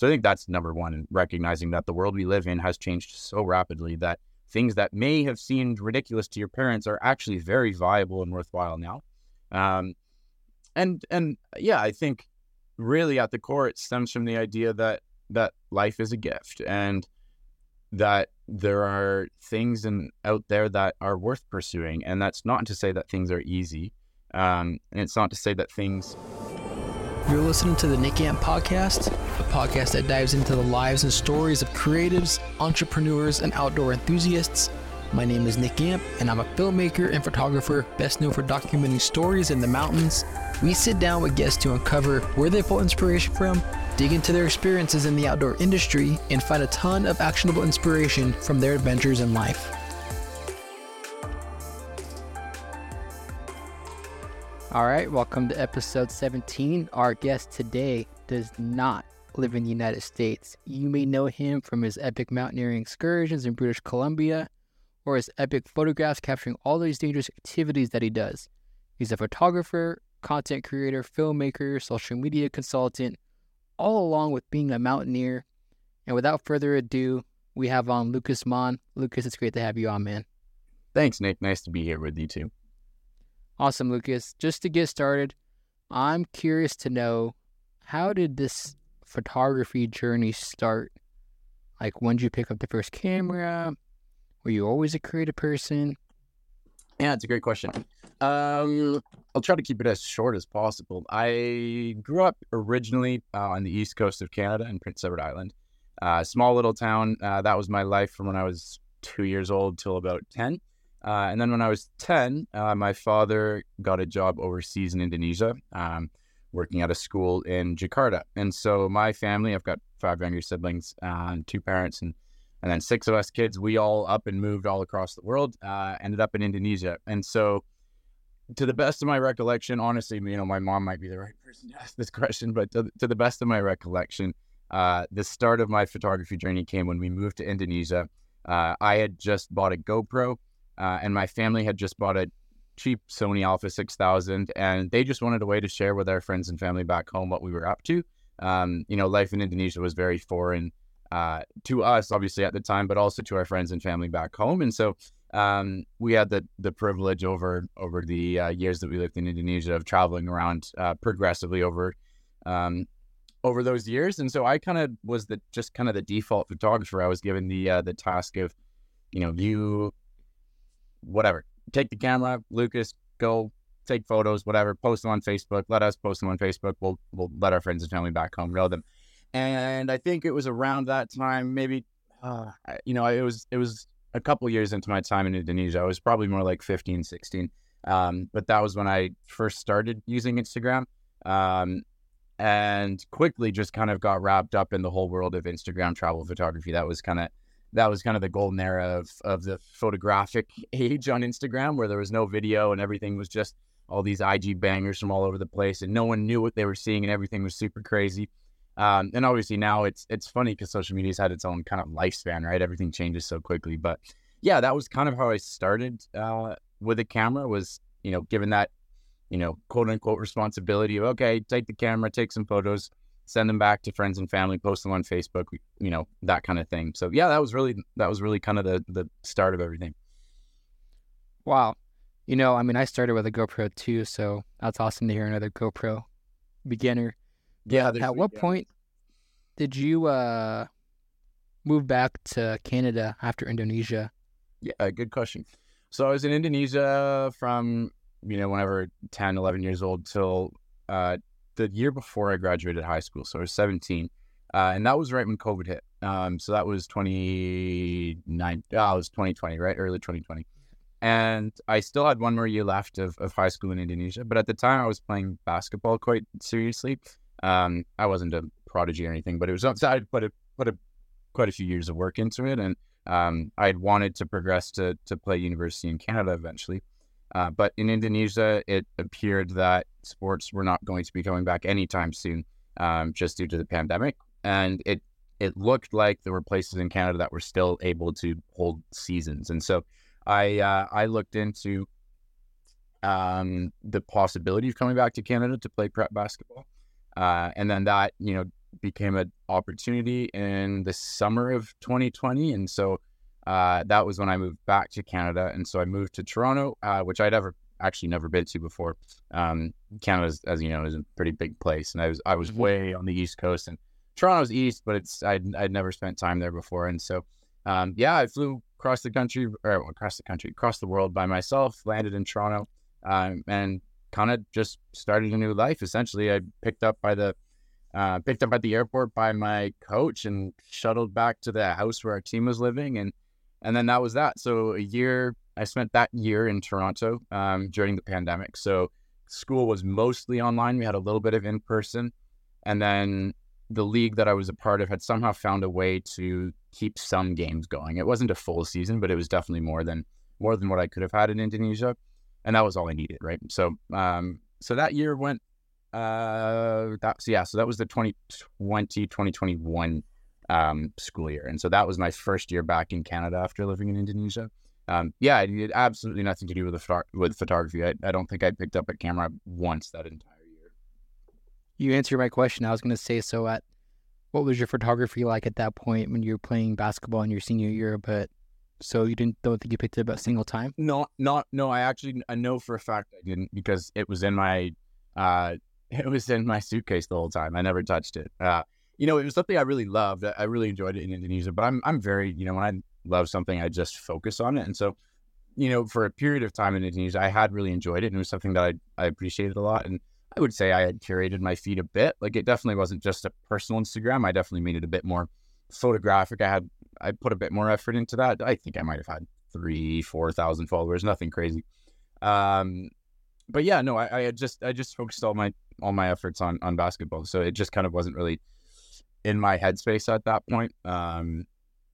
So I think that's number one, and recognizing that the world we live in has changed so rapidly that things that may have seemed ridiculous to your parents are actually very viable and worthwhile now. Um, and and yeah, I think really at the core it stems from the idea that that life is a gift and that there are things in, out there that are worth pursuing. And that's not to say that things are easy. Um, and it's not to say that things. You're listening to the Nickamp Podcast, a podcast that dives into the lives and stories of creatives, entrepreneurs, and outdoor enthusiasts. My name is Nickamp, and I'm a filmmaker and photographer best known for documenting stories in the mountains. We sit down with guests to uncover where they pull inspiration from dig into their experiences in the outdoor industry, and find a ton of actionable inspiration from their adventures in life. All right, welcome to episode 17. Our guest today does not live in the United States. You may know him from his epic mountaineering excursions in British Columbia or his epic photographs capturing all these dangerous activities that he does. He's a photographer, content creator, filmmaker, social media consultant, all along with being a mountaineer. And without further ado, we have on Lukas Mann. Lukas, it's great to have you on, man. Thanks, Nick. Nice to be here with you too. Awesome, Lukas. Just to get started, I'm curious to know how did this photography journey start? Like, when did you pick up the first camera? Were you always a creative person? Yeah, it's a great question. Um, I'll try to keep it as short as possible. I grew up originally uh, on the east coast of Canada in Prince Edward Island, uh, small little town. Uh, that was my life from when I was two years old till about 10. Uh, and then when I was 10, uh, my father got a job overseas in Indonesia, um, working at a school in Jakarta. And so my family, I've got five younger siblings uh, and two parents and and then six of us kids, we all up and moved all across the world, uh, ended up in Indonesia. And so, to the best of my recollection, honestly, you know, my mom might be the right person to ask this question, but to, to the best of my recollection, uh, the start of my photography journey came when we moved to Indonesia. Uh, I had just bought a GoPro, uh, and my family had just bought a cheap Sony Alpha 6000, and they just wanted a way to share with our friends and family back home what we were up to. Um, you know, life in Indonesia was very foreign uh, to us, obviously at the time, but also to our friends and family back home. And so um, we had the the privilege over over the uh, years that we lived in Indonesia of traveling around uh, progressively over um, over those years. And so I kind of was the just kind of the default photographer. I was given the uh, the task of, you know, you whatever, take the camera, Lukas, go take photos, whatever, post them on Facebook. Let us post them on Facebook. We'll we'll let our friends and family back home know them and I think it was around that time, maybe, uh, you know, it was it was a couple years into my time in Indonesia. I was probably more like 15, 16. Um, but that was when I first started using Instagram, um, and quickly just kind of got wrapped up in the whole world of Instagram travel photography. That was kind of that was kind of the golden era of of the photographic age on Instagram, where there was no video and everything was just all these IG bangers from all over the place, and no one knew what they were seeing, and everything was super crazy. Um, and obviously now it's it's funny because social media's had its own kind of lifespan, right? Everything changes so quickly. But yeah, that was kind of how I started uh, with a camera. Was you know given that you know quote unquote responsibility of okay, take the camera, take some photos, send them back to friends and family, post them on Facebook, you know that kind of thing. So yeah, that was really that was really kind of the the start of everything. Wow. You know, I mean, I started with a GoPro too, so that's awesome to hear another GoPro beginner yeah. At what yeah. point did you uh, move back to Canada after Indonesia? Yeah, good question. So I was in Indonesia from, you know, whenever 10, 11 years old till uh, the year before I graduated high school. So I was 17. Uh, and that was right when COVID hit. Um, so that was 29, oh, it was 2020, right? Early 2020. And I still had one more year left of, of high school in Indonesia. But at the time, I was playing basketball quite seriously. Um, I wasn't a prodigy or anything, but it was I put a put a quite a few years of work into it, and um, I had wanted to progress to to play university in Canada eventually. Uh, but in Indonesia, it appeared that sports were not going to be coming back anytime soon, um, just due to the pandemic, and it it looked like there were places in Canada that were still able to hold seasons, and so I uh, I looked into um, the possibility of coming back to Canada to play prep basketball. Uh, and then that, you know, became an opportunity in the summer of 2020, and so uh, that was when I moved back to Canada. And so I moved to Toronto, uh, which I'd ever actually never been to before. Um, Canada, as you know, is a pretty big place, and I was I was mm-hmm. way on the east coast, and Toronto's east, but it's I'd I'd never spent time there before, and so um, yeah, I flew across the country or across the country, across the world by myself, landed in Toronto, um, and kind of just started a new life. Essentially, I picked up by the uh, picked up at the airport by my coach and shuttled back to the house where our team was living, and and then that was that. So a year, I spent that year in Toronto um, during the pandemic. So school was mostly online. We had a little bit of in person, and then the league that I was a part of had somehow found a way to keep some games going. It wasn't a full season, but it was definitely more than more than what I could have had in Indonesia, and that was all I needed, right? So, um, so that year went. Uh, that's yeah. So that was the 2020 2021 um, school year. And so that was my first year back in Canada after living in Indonesia. Um, yeah, it had absolutely nothing to do with the with photography. I, I don't think I picked up a camera once that entire year. You answered my question. I was going to say so. At what was your photography like at that point when you were playing basketball in your senior year? But so you didn't don't think you picked it up a single time? No, not no. I actually I know for a fact I didn't because it was in my uh it was in my suitcase the whole time. I never touched it. Uh, you know, it was something I really loved. I really enjoyed it in Indonesia, but I'm I'm very, you know, when I love something, I just focus on it. And so, you know, for a period of time in Indonesia, I had really enjoyed it, and it was something that I I appreciated a lot. And I would say I had curated my feed a bit. Like it definitely wasn't just a personal Instagram. I definitely made it a bit more photographic. I had I put a bit more effort into that. I think I might have had three, four thousand followers, nothing crazy. Um, but yeah, no, I, I just I just focused all my all my efforts on on basketball. So it just kind of wasn't really in my headspace at that point. Um,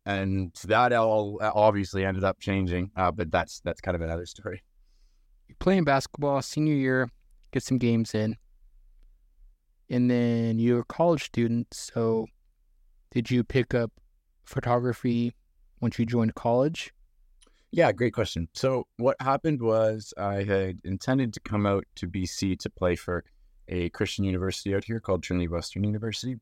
and that all obviously ended up changing, uh, but that's that's kind of another story. You're playing basketball senior year, get some games in, and then you're a college student. So, did you pick up photography once you joined college? Yeah, great question. So, what happened was I had intended to come out to BC to play for a Christian university out here called Trinity Western University.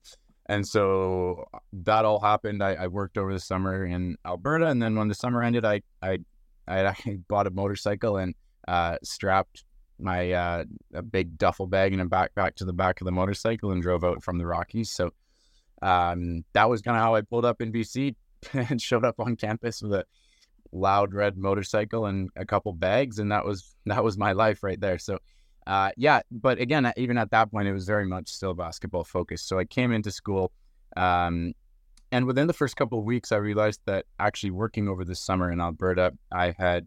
And so uh, that all happened. I, I, worked over the summer in Alberta, and then when the summer ended, I I I bought a motorcycle and uh, strapped my uh, a big duffel bag and a backpack to the back of the motorcycle and drove out from the Rockies. So um, that was kind of how I pulled up in BC and showed up on campus with a loud red motorcycle and a couple bags, and that was that was my life right there. So uh, yeah, but again, even at that point, it was very much still basketball focused. So I came into school, um, and within the first couple of weeks, I realized that actually working over the summer in Alberta, I had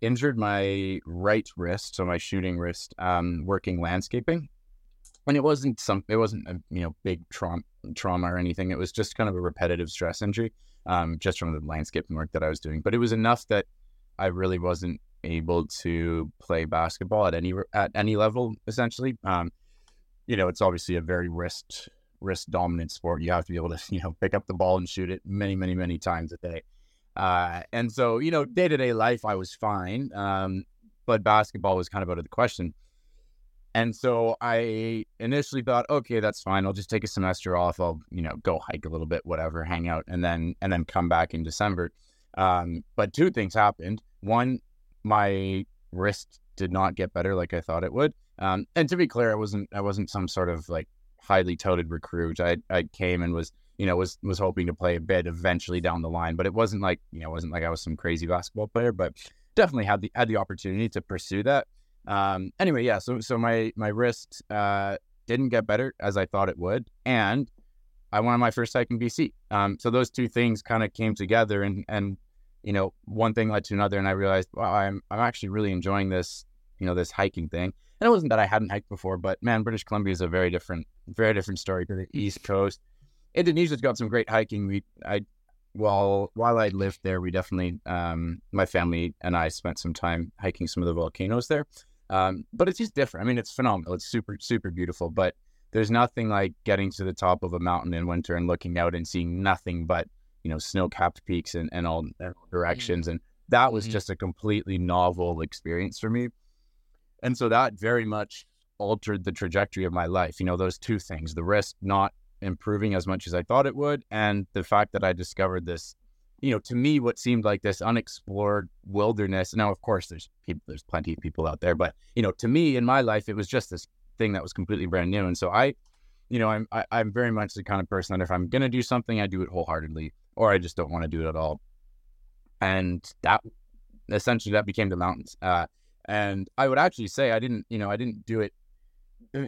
injured my right wrist, so my shooting wrist, um, working landscaping. And it wasn't some, it wasn't a you know big trauma, trauma or anything. It was just kind of a repetitive stress injury, um, just from the landscaping work that I was doing. But it was enough that I really wasn't able to play basketball at any at any level essentially. Um, you know it's obviously a very wrist wrist dominant sport. You have to be able to you know pick up the ball and shoot it many many many times a day. Uh, and so you know day-to-day life i was fine um, but basketball was kind of out of the question. And so i initially thought okay that's fine. I'll just take a semester off. I'll you know go hike a little bit whatever hang out and then and then come back in december. Um, but two things happened. One my wrist did not get better like I thought it would. Um, and to be clear, I wasn't I wasn't some sort of like highly touted recruit. I I came and was you know was was hoping to play a bit eventually down the line, but it wasn't like you know it wasn't like I was some crazy basketball player, but definitely had the had the opportunity to pursue that. Um, anyway, yeah. So so my my wrist uh, didn't get better as I thought it would, and I won my first hike in BC. Um, so those two things kind of came together, and and you know, one thing led to another, and I realized, wow, I'm I'm actually really enjoying this, you know, this hiking thing. And it wasn't that I hadn't hiked before, but man, British Columbia is a very different, very different story to the East Coast. Indonesia's got some great hiking. We, I, while while I lived there, we definitely, um, my family and I spent some time hiking some of the volcanoes there. Um, but it's just different. I mean, it's phenomenal. It's super, super beautiful. But there's nothing like getting to the top of a mountain in winter and looking out and seeing nothing but you know snow-capped peaks and, and all directions mm-hmm. and that was mm-hmm. just a completely novel experience for me and so that very much altered the trajectory of my life you know those two things the risk not improving as much as I thought it would, and the fact that I discovered this, you know, to me, what seemed like this unexplored wilderness. Now, of course, there's people, there's plenty of people out there, but you know, to me in my life, it was just this thing that was completely brand new, and so I, you know, I'm I, am i am very much the kind of person that if I'm gonna do something, I do it wholeheartedly, or I just don't want to do it at all, and that essentially that became the mountains. Uh, and I would actually say I didn't, you know, I didn't do it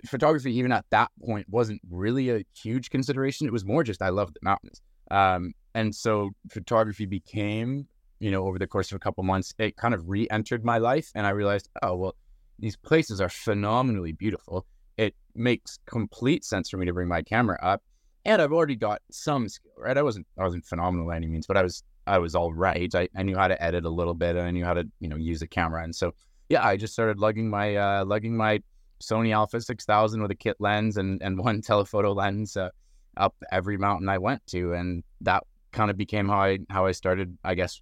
photography even at that point wasn't really a huge consideration. It was more just I loved the mountains. Um, and so photography became, you know, over the course of a couple months, it kind of re-entered my life, and I realized, oh well, these places are phenomenally beautiful. It makes complete sense for me to bring my camera up, and I've already got some skill, right? I wasn't I wasn't phenomenal by any means, but I was I was all right. I, I knew how to edit a little bit, and I knew how to you know use a camera, and so yeah, I just started lugging my uh, lugging my Sony Alpha 6000 with a kit lens and, and one telephoto lens uh, up every mountain I went to. And that kind of became how I, how I started, I guess,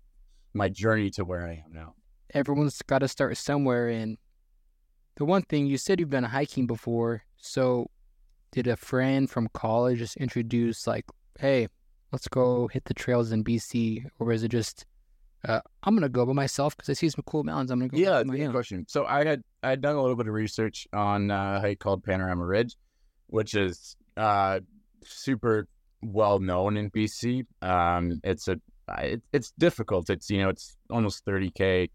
my journey to where I am now. Everyone's got to start somewhere. And the one thing you said you've been hiking before. So did a friend from college just introduce, like, hey, let's go hit the trails in BC? Or is it just uh, I'm gonna go by myself because I see some cool mountains. I'm gonna go. Yeah, good question. So I had I had done a little bit of research on uh, a hike called Panorama Ridge, which is uh, super well known in BC. Um, it's a it, it's difficult. It's you know it's almost 30k,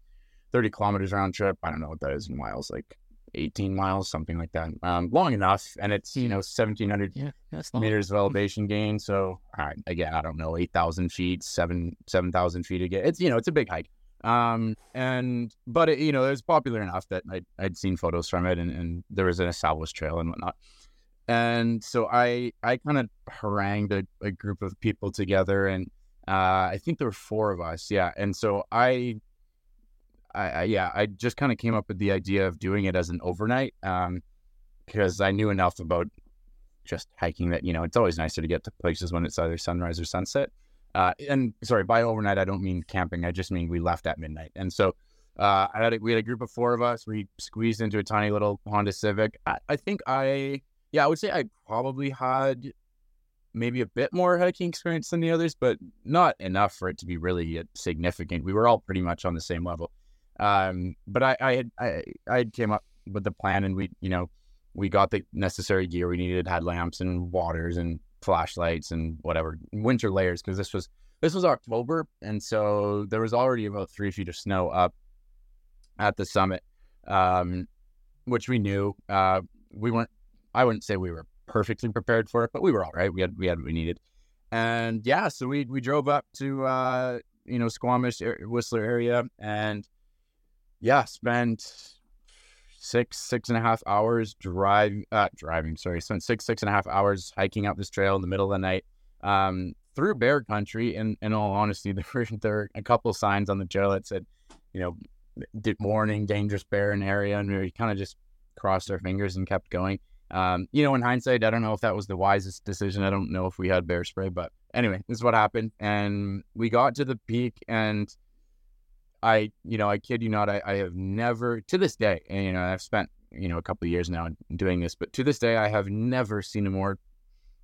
30 kilometers round trip. I don't know what that is in miles, like 18 miles, something like that. Um, long enough, and it's you know 1700 yeah, meters of elevation gain. So again, I don't know, 8,000 feet, seven 7,000 feet again. It's you know it's a big hike. Um, and but it, you know it was popular enough that I I'd seen photos from it, and, and there was an established trail and whatnot. And so I I kind of harangued a, a group of people together, and uh, I think there were four of us, yeah. And so I I, I yeah, I just kind of came up with the idea of doing it as an overnight um, because I knew enough about just hiking that you know it's always nicer to get to places when it's either sunrise or sunset. Uh, and sorry, by overnight I don't mean camping. I just mean we left at midnight. And so uh, I had a, we had a group of four of us. We squeezed into a tiny little Honda Civic. I, I think I yeah I would say I probably had maybe a bit more hiking experience than the others, but not enough for it to be really significant. We were all pretty much on the same level. Um, but I, I had I, I came up with the plan, and we you know we got the necessary gear we needed, had lamps and waters and flashlights and whatever winter layers because this was this was October, and so there was already about three feet of snow up at the summit, um, which we knew. Uh, we weren't. I wouldn't say we were perfectly prepared for it, but we were all right. We had we had what we needed, and yeah, so we we drove up to uh, you know Squamish Whistler area, and yeah, spent six six and a half hours drive uh, driving. Sorry, spent six six and a half hours hiking out this trail in the middle of the night um, through bear country. And in all honesty, there were, there were a couple signs on the trail that said, you know, warning, dangerous bear in area, and we kind of just crossed our fingers and kept going. Um, you know, in hindsight, I don't know if that was the wisest decision. I don't know if we had bear spray, but anyway, this is what happened. And we got to the peak and I, you know, I kid you not, I, I have never, to this day, and, you know, I've spent, you know, a couple of years now doing this, but to this day, I have never seen a more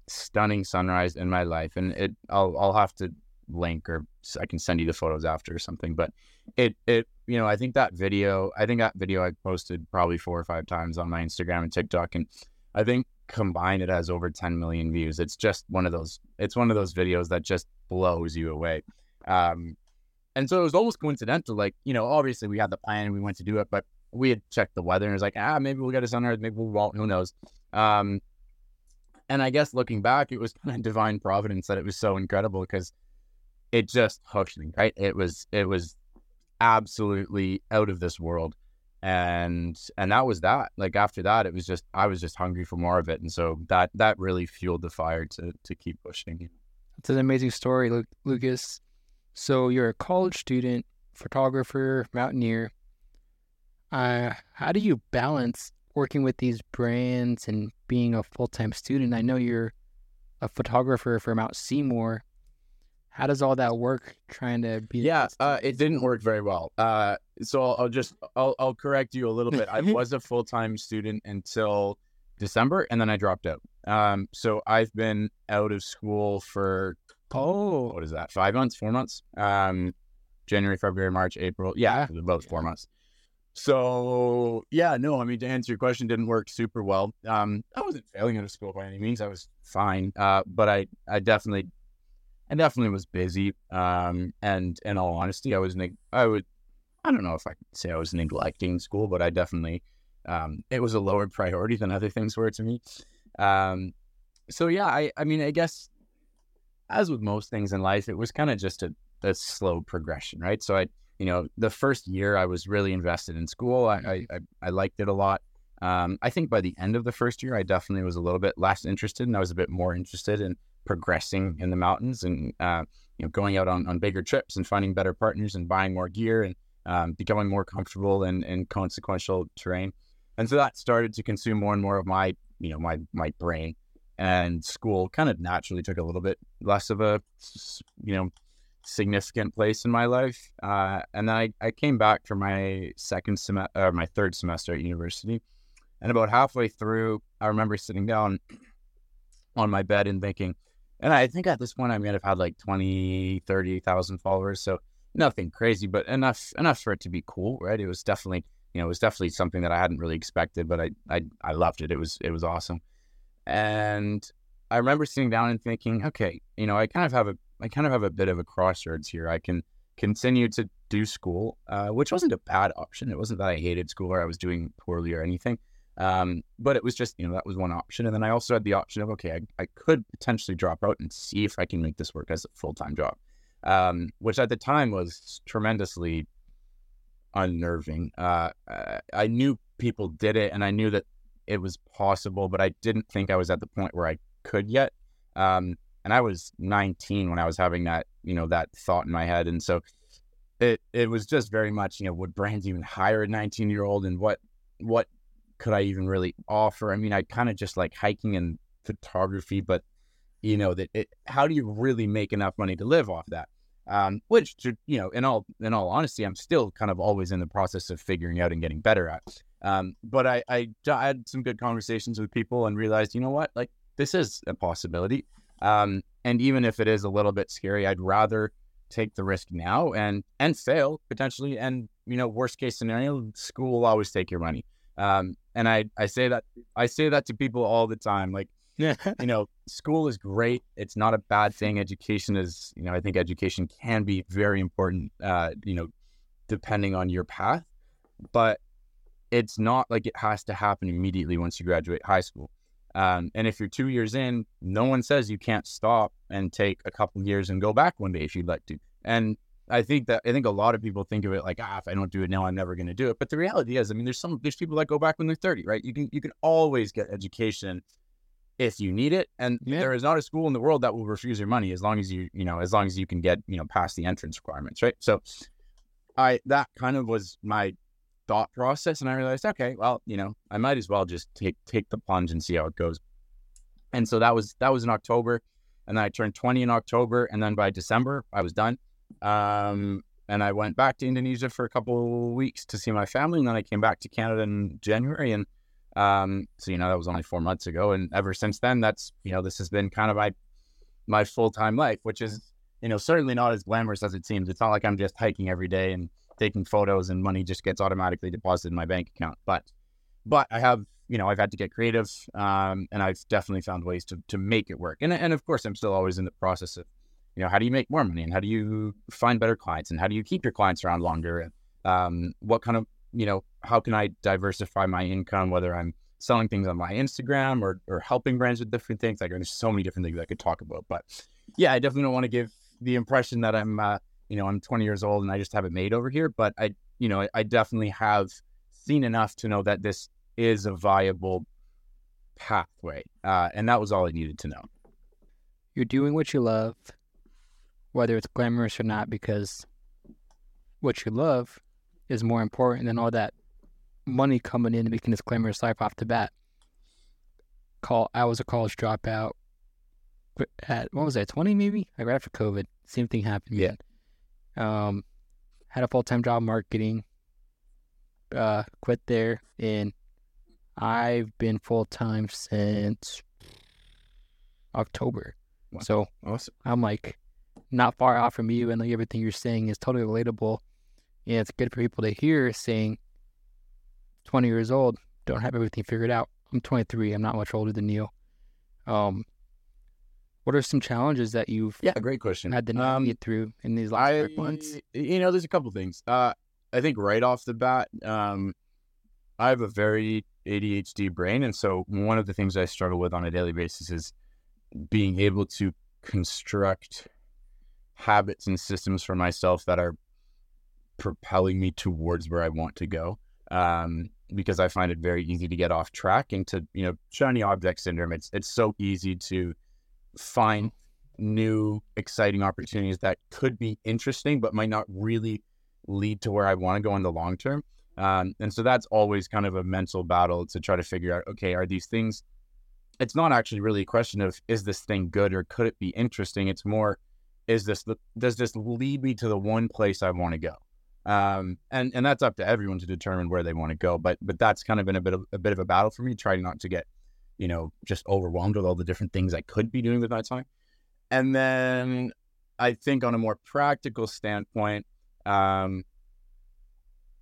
stunning sunrise in my life. And it, I'll, I'll have to link or I can send you the photos after or something. But it, it, you know, I think that video, I think that video I posted probably four or five times on my Instagram and TikTok, and I think combined it has over 10 million views. It's just one of those, it's one of those videos that just blows you away. Um, and so it was almost coincidental. Like, you know, obviously we had the plan and we went to do it, but we had checked the weather and it was like, ah, maybe we'll get a sunrise, maybe we won't, who knows. Um, and I guess looking back, it was kind of divine providence that it was so incredible because it just hooked me, right? It was, it was absolutely out of this world. And, and that was that. Like after that, it was just, I was just hungry for more of it. And so that, that really fueled the fire to, to keep pushing. It's an amazing story, Lukas. So you're a college student, photographer, mountaineer. Uh, how do you balance working with these brands and being a full time student? I know you're a photographer for Mount Seymour. How does all that work? Trying to be yeah, uh, it didn't work very well. Uh, so I'll, I'll just I'll, I'll correct you a little bit. I was a full time student until December, and then I dropped out. Um, so I've been out of school for Oh, what is that? Five months, four months? Um, January, February, March, April. Yeah, about four months. So yeah, no, I mean to answer your question, didn't work super well. Um, I wasn't failing out of school by any means. I was fine. Uh, but I, I definitely, I definitely was busy. Um, and in all honesty, I was, neg- I would, I don't know if I could say I was neglecting school, but I definitely, um, it was a lower priority than other things were to me. Um, so yeah, I, I mean, I guess as with most things in life, it was kind of just a, a slow progression, right? So I, you know, the first year I was really invested in school. I, I, I, liked it a lot. Um, I think by the end of the first year, I definitely was a little bit less interested, and I was a bit more interested in progressing in the mountains and uh, you know going out on, on bigger trips and finding better partners and buying more gear and um, becoming more comfortable in, in consequential terrain. And so that started to consume more and more of my you know my my brain and school kind of naturally took a little bit less of a you know significant place in my life uh, and then I, I came back for my second semester or my third semester at university and about halfway through i remember sitting down on my bed and thinking and i think at this point i might have had like 20 30,000 followers so nothing crazy but enough enough for it to be cool right? It was definitely you know it was definitely something that i hadn't really expected but i i, I loved it. It was it was awesome and I remember sitting down and thinking, okay, you know, I kind of have a, I kind of have a bit of a crossroads here. I can continue to do school, uh, which wasn't a bad option. It wasn't that I hated school or I was doing poorly or anything. Um, but it was just, you know, that was one option. And then I also had the option of, okay, I, I could potentially drop out and see if I can make this work as a full time job, um, which at the time was tremendously unnerving. Uh, I knew people did it and I knew that it was possible, but I didn't think I was at the point where I could yet. Um, and I was 19 when I was having that, you know, that thought in my head. And so it, it was just very much, you know, would brands even hire a 19 year old and what, what could I even really offer? I mean, I kind of just like hiking and photography, but you know, that it, how do you really make enough money to live off that? Um, which, you know, in all, in all honesty, I'm still kind of always in the process of figuring out and getting better at. Um, but I, I, I had some good conversations with people and realized, you know what, like this is a possibility. Um, and even if it is a little bit scary, I'd rather take the risk now and and fail potentially. And you know, worst case scenario, school will always take your money. Um, and I I say that I say that to people all the time. Like, you know, school is great. It's not a bad thing. Education is, you know, I think education can be very important. Uh, you know, depending on your path, but it's not like it has to happen immediately once you graduate high school. Um, and if you're two years in, no one says you can't stop and take a couple years and go back one day if you'd like to. And I think that I think a lot of people think of it like, ah, if I don't do it now, I'm never going to do it. But the reality is, I mean, there's some there's people that go back when they're 30, right? You can you can always get education if you need it, and yeah. there is not a school in the world that will refuse your money as long as you you know as long as you can get you know past the entrance requirements, right? So, I that kind of was my thought process and I realized, okay, well, you know, I might as well just take take the plunge and see how it goes. And so that was that was in October, and then I turned 20 in October, and then by December I was done. Um, and I went back to Indonesia for a couple of weeks to see my family, and then I came back to Canada in January, and um, so you know that was only four months ago, and ever since then, that's you know this has been kind of my my full time life, which is you know certainly not as glamorous as it seems. It's not like I'm just hiking every day and taking photos and money just gets automatically deposited in my bank account. But but I have you know I've had to get creative um, and I've definitely found ways to to make it work. And and of course I'm still always in the process of you know how do you make more money and how do you find better clients and how do you keep your clients around longer and um, what kind of you know how can I diversify my income whether I'm selling things on my Instagram or or helping brands with different things. Like there's so many different things I could talk about. But yeah, I definitely don't want to give the impression that I'm uh, you know, I'm 20 years old and I just have it made over here. But I, you know, I definitely have seen enough to know that this is a viable pathway. Uh, and that was all I needed to know. You're doing what you love, whether it's glamorous or not, because what you love is more important than all that money coming in and making this glamorous life off the bat. Call I was a college dropout at what was that, twenty maybe? Like right after COVID. Same thing happened. Yeah. Um, had a full time job marketing. Uh, quit there, and I've been full time since October. Wow. So Awesome. I'm like not far off from you, and like everything you're saying is totally relatable. And it's good for people to hear saying, 20 years old, don't have everything figured out. I'm 23. I'm not much older than you. Um, what are some challenges that you've Yeah, great question. had to Um, navigate through in these last I, months? you know, there's a couple things. Uh, I think right off the bat, um, I have a very ADHD brain, and so one of the things I struggle with on a daily basis is being able to construct habits and systems for myself that are propelling me towards where I want to go. Um, because I find it very easy to get off track and to, you know, shiny object syndrome. It's it's so easy to find new exciting opportunities that could be interesting but might not really lead to where I want to go in the long term. Um, and so that's always kind of a mental battle to try to figure out okay, are these things it's not actually really a question of is this thing good or could it be interesting? It's more is this the, does this lead me to the one place I want to go? Um, and and that's up to everyone to determine where they want to go. But but that's kind of been a bit of a bit of a battle for me, trying not to get you know just overwhelmed with all the different things I could be doing with my time. And then I think on a more practical standpoint, um,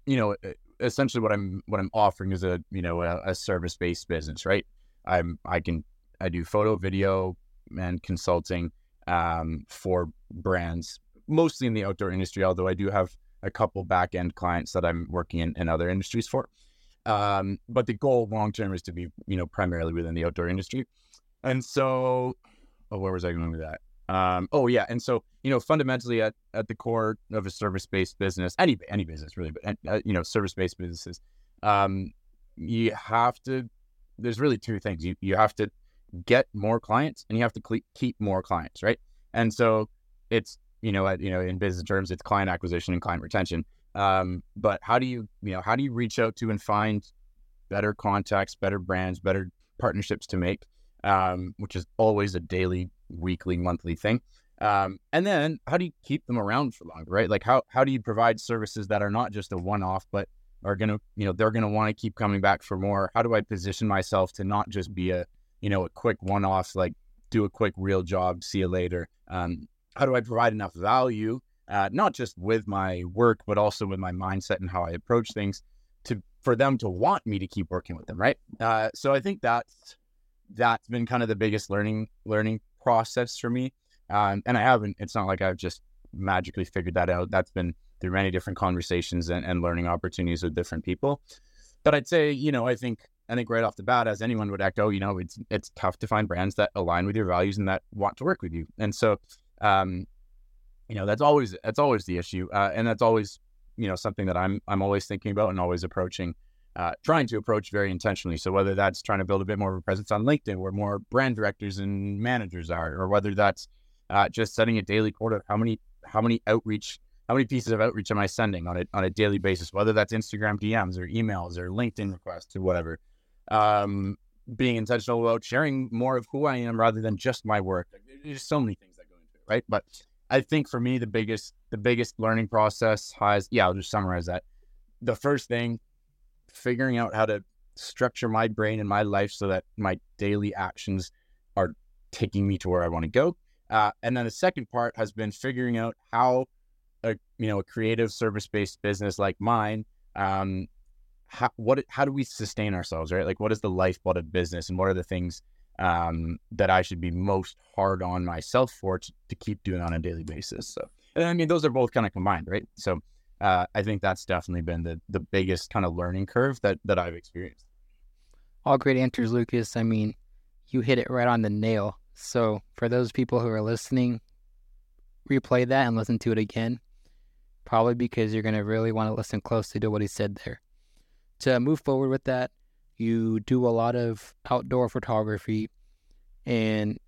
you know, essentially what I'm what I'm offering is a you know a, a service based business, right? I'm I can I do photo, video, and consulting um, for brands, mostly in the outdoor industry. Although I do have a couple back end clients that I'm working in, in other industries for. Um, but the goal long term is to be you know primarily within the outdoor industry. And so, oh, where was I going with that? Um, oh yeah, and so you know, fundamentally at, at the core of a service based business, any any business really, but uh, you know, service based businesses, um, you have to. There's really two things. You you have to get more clients, and you have to cle keep more clients, right? And so it's you know, at, you know, in business terms, it's client acquisition and client retention. Um, but how do you you know how do you reach out to and find better contacts, better brands, better partnerships to make, um, which is always a daily weekly, monthly thing. Um, and then how do you keep them around for longer, right? Like how how do you provide services that are not just a one off, but are gonna, you know, they're gonna want to keep coming back for more. How do I position myself to not just be a, you know, a quick one off, like do a quick reel job, see you later. Um, how do I provide enough value, uh, not just with my work, but also with my mindset and how I approach things, to for them to want me to keep working with them, right? Uh, so I think that's that's been kind of the biggest learning learning process for me. Um, and I haven't. It's not like I've just magically figured that out. That's been through many different conversations and, and learning opportunities with different people. But I'd say, you know, I think I think right off the bat, as anyone would echo, you know, it's it's tough to find brands that align with your values and that want to work with you. And so, um, you know, that's always that's always the issue, uh, and that's always you know something that I'm I'm always thinking about and always approaching, uh, trying to approach very intentionally. So whether that's trying to build a bit more of a presence on LinkedIn, where more brand directors and managers are, or whether that's uh, just setting a daily quota of how many how many outreach how many pieces of outreach am I sending on a on a daily basis, whether that's Instagram DMs or emails or LinkedIn requests or whatever. Um, being intentional about sharing more of who I am rather than just my work. There's so many things that go into it, right? But I think for me, the biggest the biggest learning process has yeah, I'll just summarize that. The first thing, figuring out how to structure my brain and my life so that my daily actions are taking me to where I want to go. Uh, and then the second part has been figuring out how a you know a creative service based business like mine um how what how do we sustain ourselves right like what is the lifeblood of business and what are the things um that I should be most hard on myself for to, to keep doing on a daily basis so and I mean those are both kind of combined right so uh, I think that's definitely been the the biggest kind of learning curve that that I've experienced All great answers, Lukas. I mean, you hit it right on the nail. So, for those people who are listening, replay that and listen to it again. Probably because you're going to really want to listen closely to what he said there. To move forward with that, you do a lot of outdoor photography. And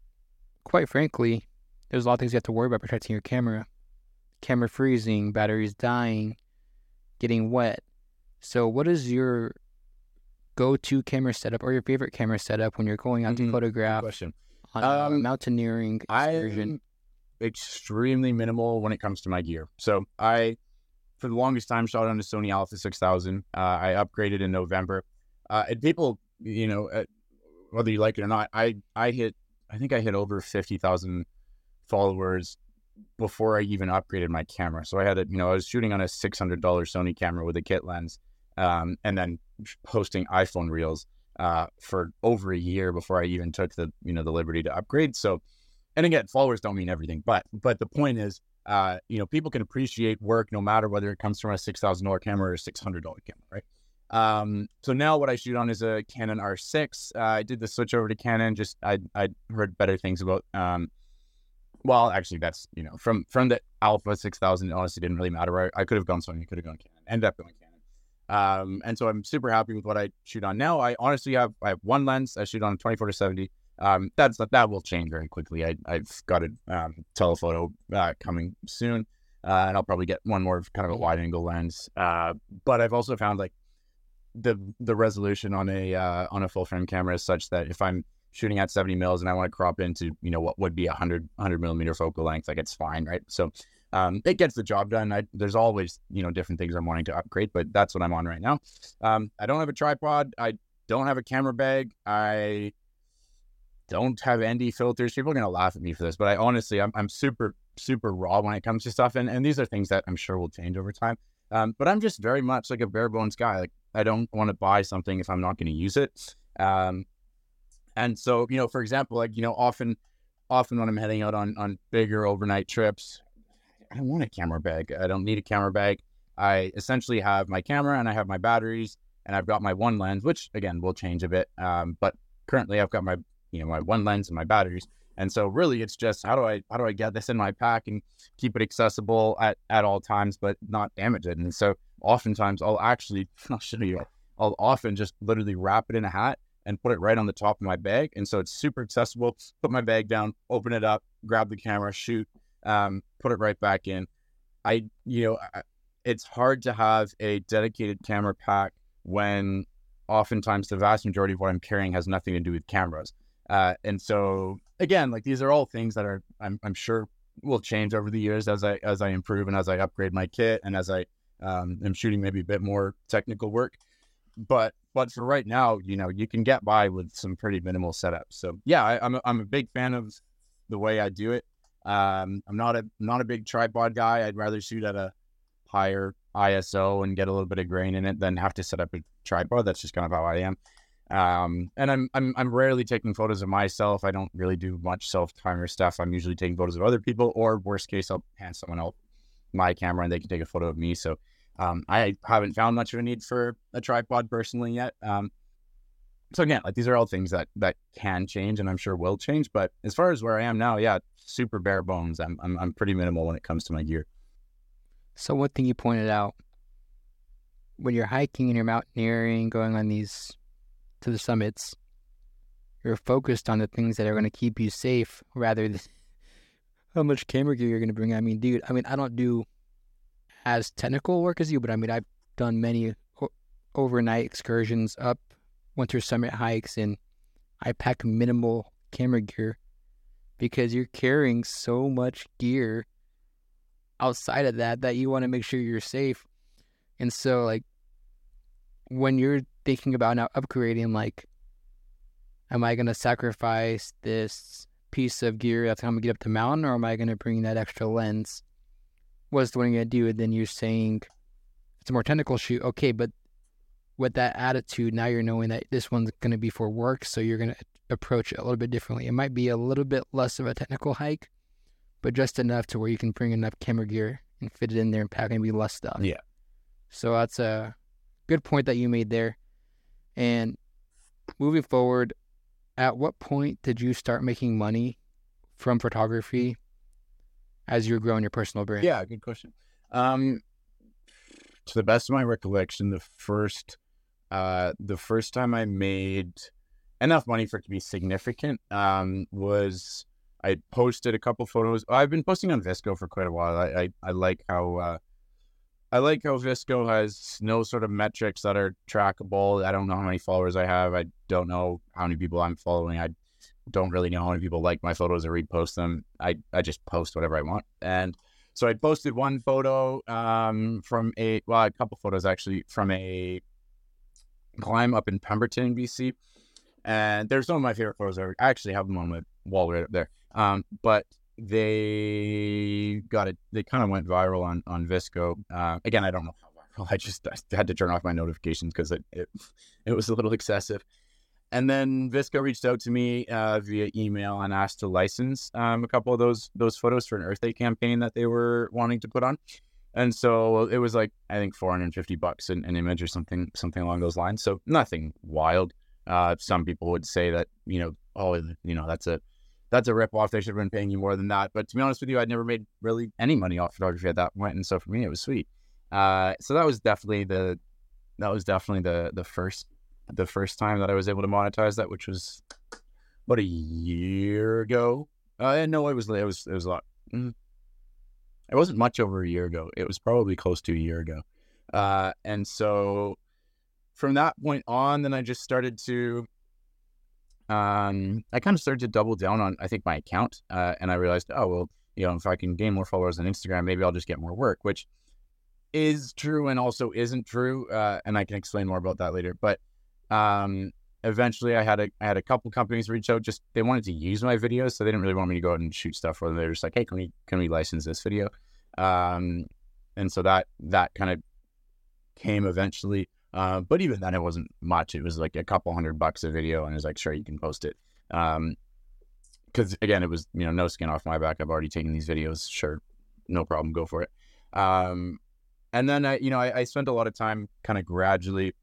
quite frankly, there's a lot of things you have to worry about protecting your camera. Camera freezing, batteries dying, getting wet. So, what is your go to camera setup or your favorite camera setup when you're going out to Mhm. Good photograph question on Um, mountaineering excursion? I'm extremely minimal when it comes to my gear. So I, for the longest time, shot on a Sony Alpha 6000. Uh, I upgraded in November. Uh, and people, you know, uh, whether you like it or not, I I hit I think I hit over fifty thousand followers before I even upgraded my camera. So I had it, you know, I was shooting on a six hundred dollar Sony camera with a kit lens, um, and then posting iPhone reels uh, for over a year before I even took the, you know, the liberty to upgrade. So, and again, followers don't mean everything, but but the point is, uh, you know, people can appreciate work no matter whether it comes from a six thousand dollar camera or a six hundred dollar camera, right? Um, so now what I shoot on is a Canon R6. Uh, I did the switch over to Canon. Just I I heard better things about. Um, well, actually, that's you know from from the Alpha 6000. It honestly didn't really matter. I, I could have gone Sony. I could have gone Canon. Ended up going Canon. Um, and so I'm super happy with what I shoot on now. I honestly have I have one lens. I shoot on 24 to 70. Um, that's that will change very quickly. I, I've got a um, telephoto uh, coming soon, uh, and I'll probably get one more kind of a wide angle lens. Uh, but I've also found like the the resolution on a uh, on a full frame camera is such that if I'm shooting at 70 mils and I want to crop into you know what would be a 100 100 millimeter focal length, like it's fine, right? So um, it gets the job done. I, there's always you know different things I'm wanting to upgrade, but that's what I'm on right now. Um, I don't have a tripod. I don't have a camera bag. I don't have ND filters. People are gonna laugh at me for this, but I honestly I'm I'm super super raw when it comes to stuff, and and these are things that I'm sure will change over time. Um, but I'm just very much like a bare bones guy. Like I don't want to buy something if I'm not going to use it. Um, and so, you know, for example, like, you know, often, often when I'm heading out on, on bigger overnight trips, I don't want a camera bag. I don't need a camera bag. I essentially have my camera and I have my batteries and I've got my one lens, which again will change a bit. Um, but currently I've got my, you know, my one lens and my batteries. And so really it's just how do I how do I get this in my pack and keep it accessible at, at all times but not damage it. And so oftentimes I'll actually, I'll show you, I'll often just literally wrap it in a hat and put it right on the top of my bag. And so it's super accessible. Put my bag down, open it up, grab the camera, shoot, um, put it right back in. I, you know, it's hard to have a dedicated camera pack when oftentimes the vast majority of what I'm carrying has nothing to do with cameras. Uh, and so again, like these are all things that are, I'm, I'm sure will change over the years as I, as I improve and as I upgrade my kit and as I um, am shooting maybe a bit more technical work. But but for right now, you know, you can get by with some pretty minimal setups. So yeah, I, am a, I'm a big fan of the way I do it. Um, I'm not a not a big tripod guy. I'd rather shoot at a higher ISO and get a little bit of grain in it than have to set up a tripod. That's just kind of how I am. Um, and I'm I'm I'm rarely taking photos of myself. I don't really do much self timer stuff. I'm usually taking photos of other people, or worst case, I'll hand someone else my camera and they can take a photo of me. So um, I haven't found much of a need for a tripod personally yet. Um, so again, like these are all things that that can change and I'm sure will change. But as far as where I am now, yeah, super bare bones. I'm I'm, I'm pretty minimal when it comes to my gear. So one thing you pointed out when you're hiking and you're mountaineering, going on these to the summits, you're focused on the things that are going to keep you safe rather than how much camera gear you're going to bring. I mean, dude, I mean, I don't do as technical work as you, but I mean, I've done many overnight excursions up winter summit hikes, and I pack minimal camera gear because you're carrying so much gear outside of that that you want to make sure you're safe. And so, like, when you're thinking about now upgrading, like, am I going to sacrifice this piece of gear that's how I'm going to get up the mountain, or am I going to bring that extra lens? What's the one you're gonna do, and then you're saying it's a more technical shoot. Okay, but with that attitude, now you're knowing that this one's gonna be for work, so you're gonna approach it a little bit differently. It might be a little bit less of a technical hike, but just enough to where you can bring enough camera gear and fit it in there and pack maybe less stuff. Yeah. So that's a good point that you made there. And moving forward, at what point did you start making money from photography as you're growing your personal brand? Yeah, good question. Um, to the best of my recollection, the first uh, the first time I made enough money for it to be significant um, was I posted a couple photos. I've been posting on VSCO for quite a while. I I, I like how uh, I like how VSCO has no sort of metrics that are trackable. I don't know how many followers I have. I don't know how many people I'm following. I don't really know how many people like my photos or repost them. I, I just post whatever I want. And so I posted one photo um, from a, well, a couple photos actually from a climb up in Pemberton, BC. And there's some of my favorite photos. I actually have them on my wall right up there. Um, but they got it. They kind of went viral on on VSCO. Uh, again, I don't know how viral. I just I had to turn off my notifications because it, it it was a little excessive. And then VSCO reached out to me uh, via email and asked to license um, a couple of those those photos for an Earth Day campaign that they were wanting to put on. And so it was like I think 450 bucks an, an image or something something along those lines. So nothing wild. Uh, some people would say that you know oh you know that's a that's a rip off. They should have been paying you more than that. But to be honest with you, I'd never made really any money off photography at that point, and so for me, it was sweet. Uh, so that was definitely the that was definitely the the first the first time that I was able to monetize that, which was about a year ago. Uh, no, it was it was it was a lot. Mm, it wasn't much over a year ago. It was probably close to a year ago. Uh, and so from that point on, then I just started to um, I kind of started to double down on, I think, my account. Uh, and I realized, oh, well, you know, if I can gain more followers on Instagram, maybe I'll just get more work, which is true and also isn't true. Uh, and I can explain more about that later. But um, eventually I had a, I had a couple companies reach out, just they wanted to use my videos. So they didn't really want me to go out and shoot stuff for them. They were just like, hey, can we, can we license this video? Um, and so that, that kind of came eventually. Uh, but even then, it wasn't much. It was like a couple hundred bucks a video, and it was like, sure, you can post it. Um, because again, it was you know no skin off my back. I've already taken these videos. Sure, no problem, go for it. Um, and then I, you know, I, I spent a lot of time kind of gradually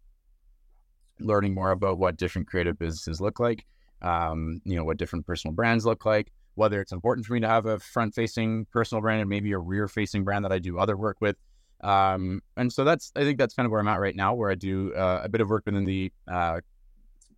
learning more about what different creative businesses look like. Um, you know, what different personal brands look like. Whether it's important for me to have a front-facing personal brand and maybe a rear-facing brand that I do other work with. Um, and so that's, I think that's kind of where I'm at right now, where I do uh, a bit of work within the, uh,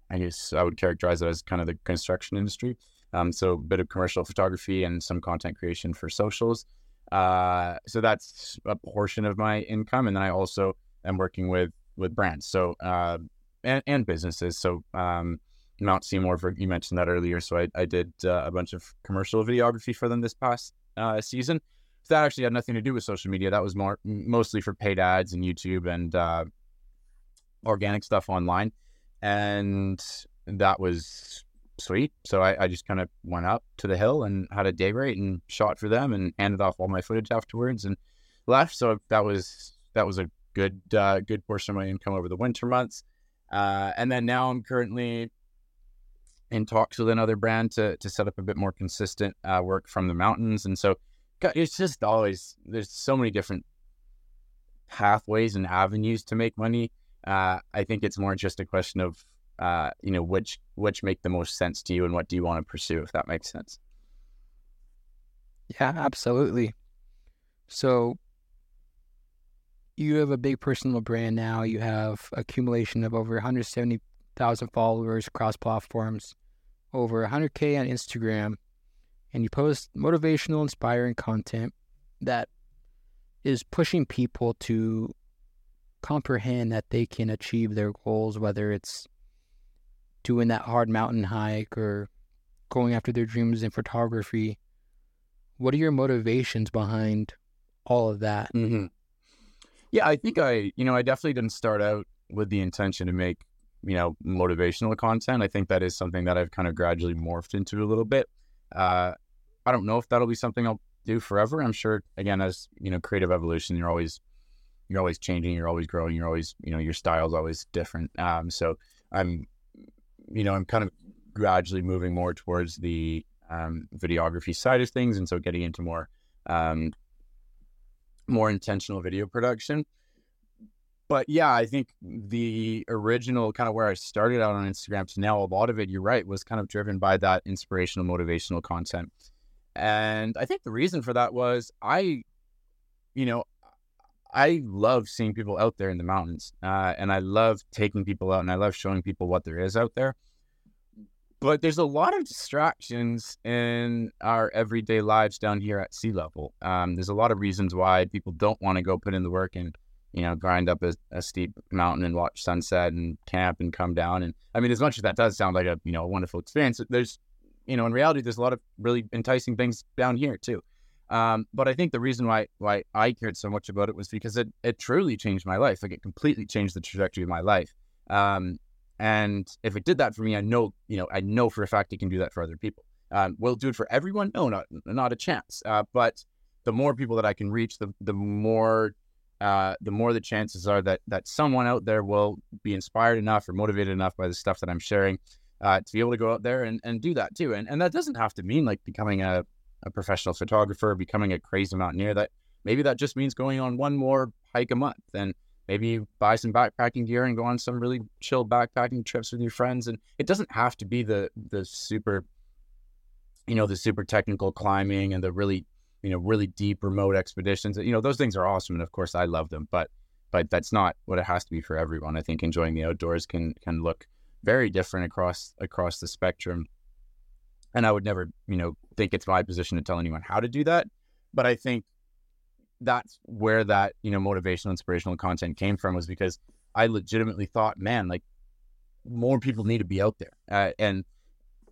I guess I would characterize it as kind of the construction industry. Um, so a bit of commercial photography and some content creation for socials. Uh, so that's a portion of my income, and then I also am working with with brands. So uh, and, and businesses. So um, Mount Seymour, for, you mentioned that earlier. So I, I did uh, a bunch of commercial videography for them this past uh, season. That actually had nothing to do with social media. That was more mostly for paid ads and YouTube and uh, organic stuff online, and that was sweet. So I, I just kind of went up to the hill and had a day rate and shot for them and handed off all my footage afterwards and left. So that was that was a good uh, good portion of my income over the winter months. Uh, and then now I'm currently in talks with another brand to to set up a bit more consistent uh, work from the mountains. And so it's just always there's so many different pathways and avenues to make money. Uh, I think it's more just a question of uh, you know which which make the most sense to you and what do you want to pursue, if that makes sense. Yeah, absolutely. So you have a big personal brand now. You have accumulation of over 170,000 followers across platforms, over 100k on Instagram, and you post motivational, inspiring content that is pushing people to comprehend that they can achieve their goals, whether it's doing that hard mountain hike or going after their dreams in photography. What are your motivations behind all of that? Mm-hmm. Yeah, I think I, you know, I definitely didn't start out with the intention to make, you know, motivational content. I think that is something that I've kind of gradually morphed into a little bit. Uh, I don't know if that'll be something I'll do forever. I'm sure again, as you know, creative evolution, you're always you're always changing, you're always growing, you're always you know your style's always different. Um, so I'm you know I'm kind of gradually moving more towards the um, videography side of things, and so getting into more um, more intentional video production. But yeah, I think the original kind of where I started out on Instagram to now, a lot of it, you're right, was kind of driven by that inspirational, motivational content. And I think the reason for that was I, you know, I love seeing people out there in the mountains, uh, and I love taking people out, and I love showing people what there is out there. But there's a lot of distractions in our everyday lives down here at sea level. Um, there's a lot of reasons why people don't want to go put in the work and you know grind up a, a, steep mountain and watch sunset and camp and come down. And I mean, as much as that does sound like a you know a wonderful experience, there's you know, in reality, there's a lot of really enticing things down here too. Um, but I think the reason why why I cared so much about it was because it it truly changed my life. Like it completely changed the trajectory of my life. Um, and if it did that for me, I know you know I know for a fact it can do that for other people. Um, will do it for everyone? No, not not a chance. Uh, but the more people that I can reach, the the more uh, the more the chances are that that someone out there will be inspired enough or motivated enough by the stuff that I'm sharing uh, to be able to go out there and, and do that too. And and that doesn't have to mean like becoming a, a professional photographer, becoming a crazy mountaineer. That maybe that just means going on one more hike a month and maybe you buy some backpacking gear and go on some really chill backpacking trips with your friends. And it doesn't have to be the the super, you know, the super technical climbing and the really, you know, really deep remote expeditions. You know, those things are awesome, and of course I love them. But but that's not what it has to be for everyone. I think enjoying the outdoors can can look very different across across the spectrum. And I would never, you know, think it's my position to tell anyone how to do that. But I think that's where that you know motivational inspirational content came from was because i legitimately thought man like more people need to be out there uh, and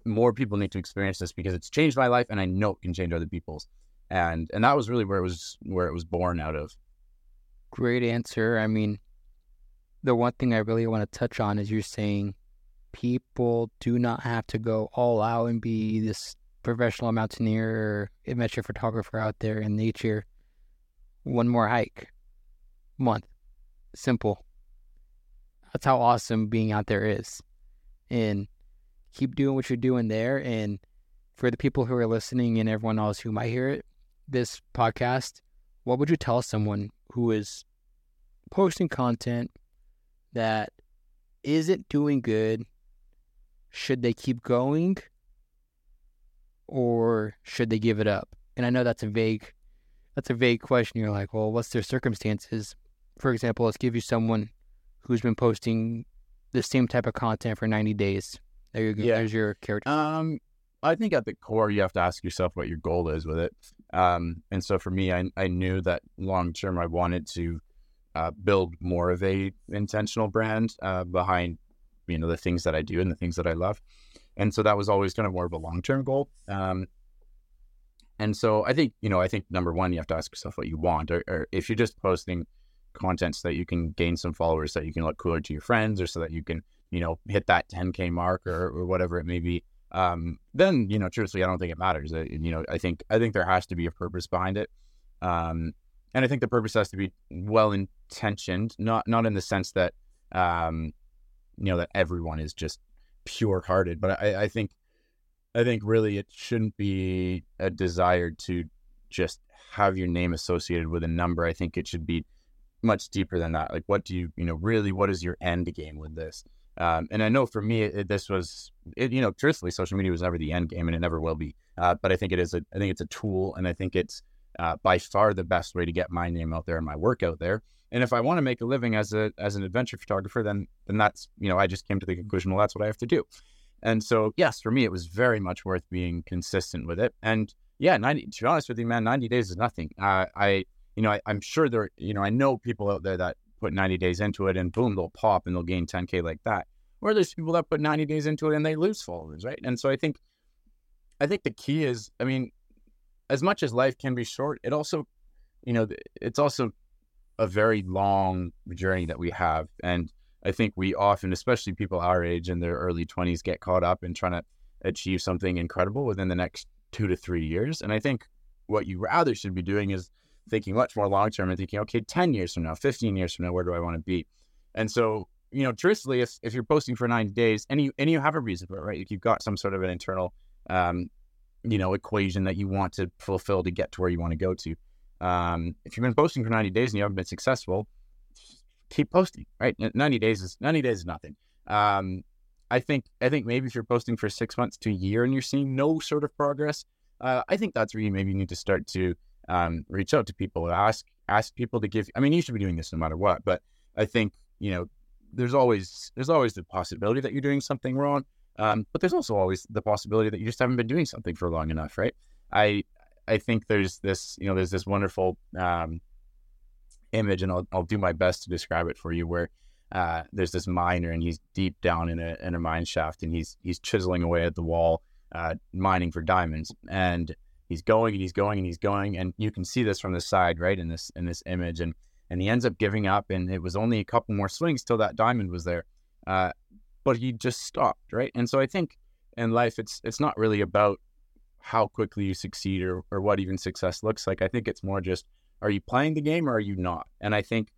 more people need to experience this because it's changed my life and i know it can change other people's and and that was really where it was where it was born out of great answer i mean the one thing i really want to touch on is you're saying people do not have to go all out and be this professional mountaineer or adventure photographer out there in nature one more hike month. Simple. That's how awesome being out there is. And keep doing what you're doing there. And for the people who are listening and everyone else who might hear it, this podcast, what would you tell someone who is posting content that isn't doing good? Should they keep going or should they give it up? And I know that's a vague that's a vague question. You're like, well, what's their circumstances? For example, let's give you someone who's been posting the same type of content for 90 days. There you go. Yeah. There's your character. Um, I think at the core, you have to ask yourself what your goal is with it. Um, and so for me, I, I knew that long term, I wanted to uh, build more of a intentional brand uh, behind, you know, the things that I do and the things that I love. And so that was always kind of more of a long term goal. Um, and so I think, you know, I think number one, you have to ask yourself what you want. Or, or, if you're just posting content so that you can gain some followers, so that you can look cooler to your friends, or so that you can, you know, hit that 10K mark or, or whatever it may be, um, then, you know, truthfully, I don't think it matters. I, you know, I think, I think there has to be a purpose behind it. Um, and I think the purpose has to be well intentioned, not, not in the sense that, um, you know, that everyone is just pure hearted, but I, I think I think really it shouldn't be a desire to just have your name associated with a number. I think it should be much deeper than that. Like, what do you, you know, really, what is your end game with this? Um, and I know for me, it, this was, it, you know, truthfully, social media was never the end game, and it never will be. Uh, but I think it is a, I think it's a tool, and I think it's uh, by far the best way to get my name out there and my work out there. And if I want to make a living as a as an adventure photographer, then then that's, you know, I just came to the conclusion, well, that's what I have to do. And so, yes, for me, it was very much worth being consistent with it. And yeah, 90, to be honest with you, man, 90 days is nothing. Uh, I, you know, I, am sure there, you know, I know people out there that put 90 days into it and boom, they'll pop and they'll gain 10K like that. Or there's people that put 90 days into it and they lose followers, right? And so I think, I think the key is, I mean, as much as life can be short, it also, you know, it's also a very long journey that we have. And I think we often, especially people our age in their early 20s, get caught up in trying to achieve something incredible within the next two to three years. And I think what you rather should be doing is thinking much more long term and thinking, okay, 10 years from now, 15 years from now, where do I want to be? And so, you know, truthfully, if, if you're posting for 90 days and you, and you have a reason for it, right? If you've got some sort of an internal, um, you know, equation that you want to fulfill to get to where you want to go to. Um, if you've been posting for 90 days and you haven't been successful, keep posting, right? 90 days is 90 days is nothing. Um, I think I think maybe if you're posting for six months to a year and you're seeing no sort of progress, uh, I think that's where you maybe need to start to um, reach out to people, ask ask people to give. I mean, you should be doing this no matter what, but I think you know there's always there's always the possibility that you're doing something wrong, um, but there's also always the possibility that you just haven't been doing something for long enough, right? I I think there's this you know there's this wonderful um, image, and I'll, I'll do my best to describe it for you. Where uh, there's this miner, and he's deep down in a in a mine shaft, and he's he's chiseling away at the wall, uh, mining for diamonds, and he's going and he's going and he's going, and you can see this from the side, right in this in this image, and and he ends up giving up, and it was only a couple more swings till that diamond was there, uh, but he just stopped, right, and so I think in life, it's it's not really about how quickly you succeed or, or what even success looks like. I think it's more just are you playing the game or are you not? And I think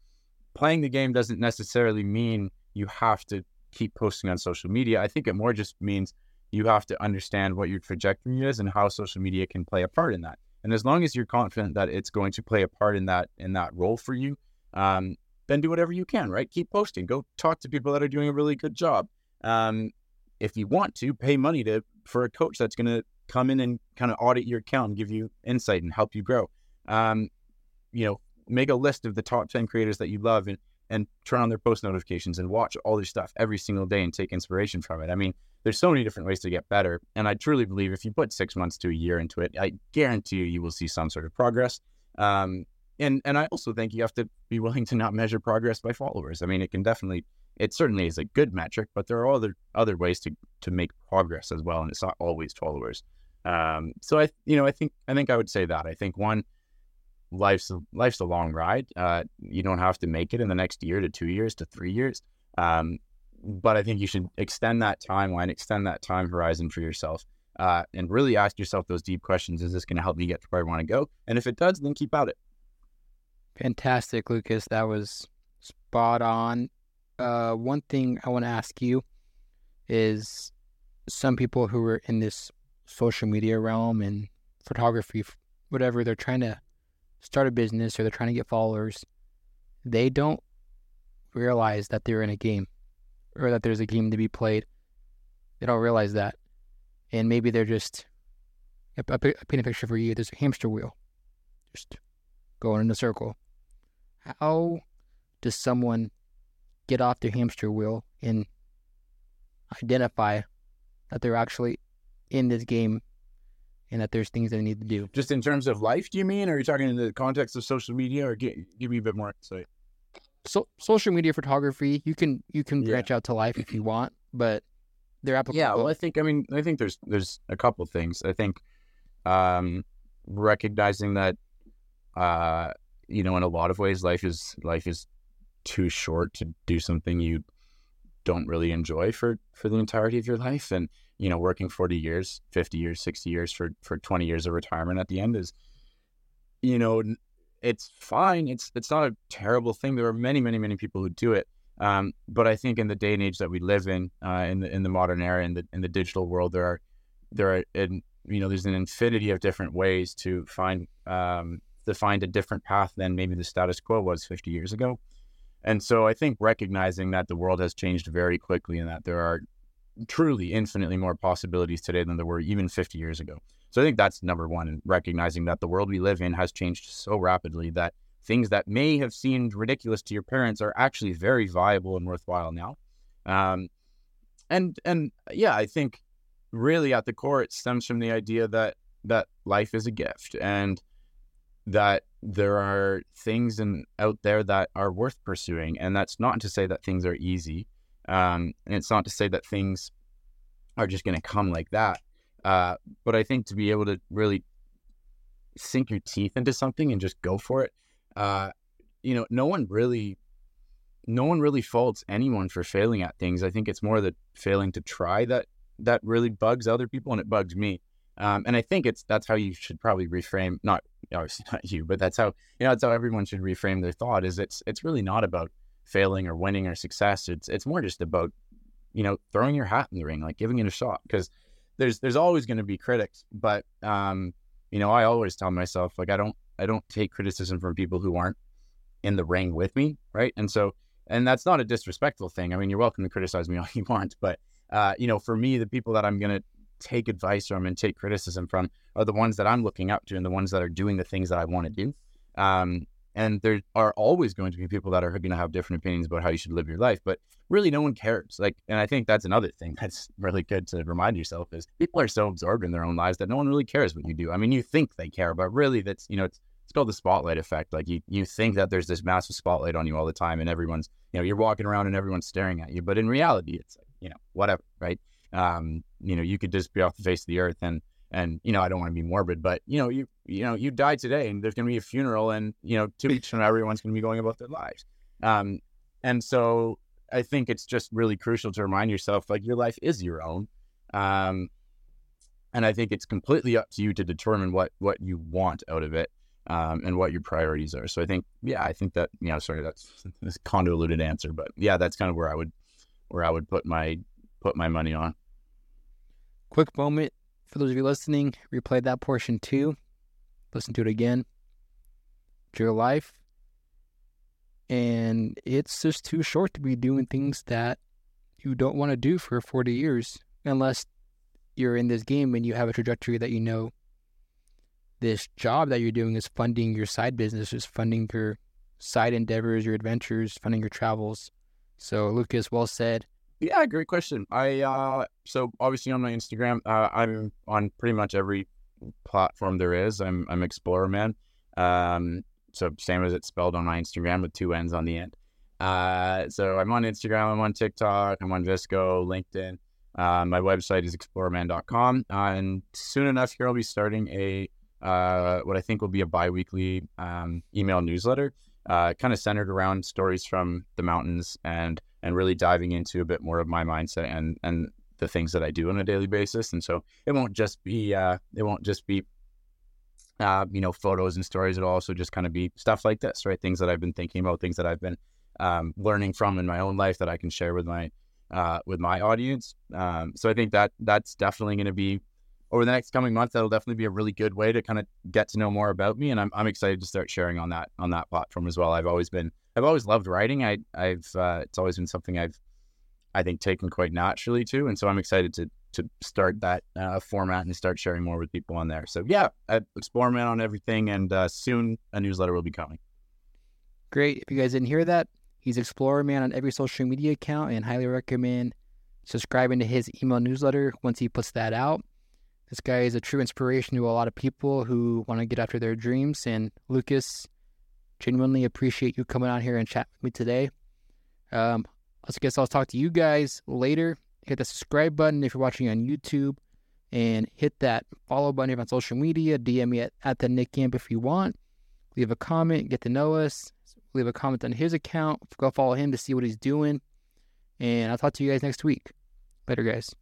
playing the game doesn't necessarily mean you have to keep posting on social media. I think it more just means you have to understand what your trajectory is and how social media can play a part in that. And as long as you're confident that it's going to play a part in that in that role for you, um, then do whatever you can. Right? Keep posting. Go talk to people that are doing a really good job. Um, if you want to, pay money to for a coach that's going to come in and kind of audit your account and give you insight and help you grow. Um, you know, make a list of the top 10 creators that you love and, and turn on their post notifications and watch all their stuff every single day and take inspiration from it. I mean, there's so many different ways to get better. And I truly believe if you put six months to a year into it, I guarantee you, you will see some sort of progress. Um, and, and I also think you have to be willing to not measure progress by followers. I mean, it can definitely, it certainly is a good metric, but there are other, other ways to, to make progress as well. And it's not always followers. Um, so I, you know, I think, I think I would say that I think one, life's life's a long ride. Uh, you don't have to make it in the next year to two years to three years. Um, but I think you should extend that timeline, extend that time horizon for yourself, uh, and really ask yourself those deep questions. Is this going to help me get to where I want to go? And if it does, then keep at it. Fantastic, Lukas. That was spot on. Uh, one thing I want to ask you is some people who are in this social media realm and photography, whatever, they're trying to start a business or they're trying to get followers, they don't realize that they're in a game or that there's a game to be played. They don't realize that. And maybe they're just, I paint a picture for you. There's a hamster wheel just going in a circle. How does someone get off their hamster wheel and identify that they're actually in this game and that there's things they need to do. Just in terms of life, do you mean? Or are you talking in the context of social media, or give, give me a bit more insight? So, social media photography, you can you can yeah. branch out to life if you want, but they're applicable. Yeah, well, I think I mean I think there's there's a couple things. I think um, recognizing that uh, you know in a lot of ways life is life is too short to do something you don't really enjoy for for the entirety of your life and you know, working 40 years, 50 years, 60 years for, for 20 years of retirement at the end is, you know, it's fine. It's, it's not a terrible thing. There are many, many, many people who do it. Um, but I think in the day and age that we live in, uh, in the, in the modern era, in the, in the digital world, there are, there are, in, you know, there's an infinity of different ways to find, um, to find a different path than maybe the status quo was 50 years ago. And so I think recognizing that the world has changed very quickly and that there are truly infinitely more possibilities today than there were even 50 years ago. So I think that's number one, and recognizing that the world we live in has changed so rapidly that things that may have seemed ridiculous to your parents are actually very viable and worthwhile now. Um, and and yeah, I think really at the core it stems from the idea that that life is a gift and that there are things in, out there that are worth pursuing. And that's not to say that things are easy. Um, and it's not to say that things are just going to come like that. Uh, but I think to be able to really sink your teeth into something and just go for it, uh, you know, no one really, no one really faults anyone for failing at things. I think it's more the failing to try that that really bugs other people, and it bugs me. Um, and I think it's that's how you should probably reframe. Not obviously not you, but that's how you know that's how everyone should reframe their thought. Is it's it's really not about failing or winning or success. It's it's more just about you know throwing your hat in the ring, like giving it a shot. Because there's there's always going to be critics, but um, you know I always tell myself like I don't I don't take criticism from people who aren't in the ring with me, right? And so and that's not a disrespectful thing. I mean, you're welcome to criticize me all you want, but uh, you know, for me, the people that I'm going to take advice from and take criticism from are the ones that I'm looking up to and the ones that are doing the things that I want to do. Um, and there are always going to be people that are going to have different opinions about how you should live your life but really no one cares like and i think that's another thing that's really good to remind yourself is people are so absorbed in their own lives that no one really cares what you do. I mean you think they care but really that's you know it's it's called the spotlight effect like you you think that there's this massive spotlight on you all the time and everyone's you know you're walking around and everyone's staring at you but in reality it's you know whatever right? Um you know you could just be off the face of the earth and and you know I don't want to be morbid, but you know you you know you die today, and there's going to be a funeral, and you know two weeks from everyone's going to be going about their lives. Um, and so I think it's just really crucial to remind yourself like your life is your own, um, and I think it's completely up to you to determine what what you want out of it um, and what your priorities are. So I think, yeah, I think that you know, sorry, that's this convoluted answer, but yeah, that's kind of where I would where I would put my put my money on. Quick moment for those of you listening, replay that portion too. Listen to it again. Your life. And it's just too short to be doing things that you don't want to do for 40 years unless you're in this game and you have a trajectory that you know this job that you're doing is funding your side business, is funding your side endeavors, your adventures, funding your travels. So, Lukas, well said. Yeah, great question. I uh, so obviously on my Instagram, uh, I'm on pretty much every platform there is. I'm I'm Explorer Man. Um, so same as it's spelled on my Instagram with two N's on the end. Uh, so I'm on Instagram, I'm on TikTok, I'm on VSCO, LinkedIn. Uh, my website is explorermann.com. Uh, and soon enough here, I'll be starting a uh, what I think will be a biweekly um, email newsletter, uh, kind of centered around stories from the mountains and and really diving into a bit more of my mindset and and the things that I do on a daily basis. And so it won't just be uh, it won't just be uh, you know photos and stories. It'll also just kind of be stuff like this, right? Things that I've been thinking about, things that I've been um, learning from in my own life that I can share with my uh, with my audience. Um, so I think that that's definitely going to be over the next coming months. That'll definitely be a really good way to kind of get to know more about me, and I'm I'm excited to start sharing on that on that platform as well. I've always been I've always loved writing. I I've uh, it's always been something I've I think taken quite naturally to, and so I'm excited to to start that uh, format and start sharing more with people on there. So yeah, I explore man on everything, and uh, soon a newsletter will be coming. Great. If you guys didn't hear that, he's Explorer Man on every social media account, and highly recommend subscribing to his email newsletter once he puts that out. This guy is a true inspiration to a lot of people who want to get after their dreams. And Lukas, genuinely appreciate you coming on here and chat with me today. Um, I guess I'll talk to you guys later. Hit the subscribe button if you're watching on YouTube, and hit that follow button if on social media. DM me at, at the Nickamp if you want. Leave a comment, get to know us. Leave a comment on his account. Go follow him to see what he's doing. And I'll talk to you guys next week. Later, guys.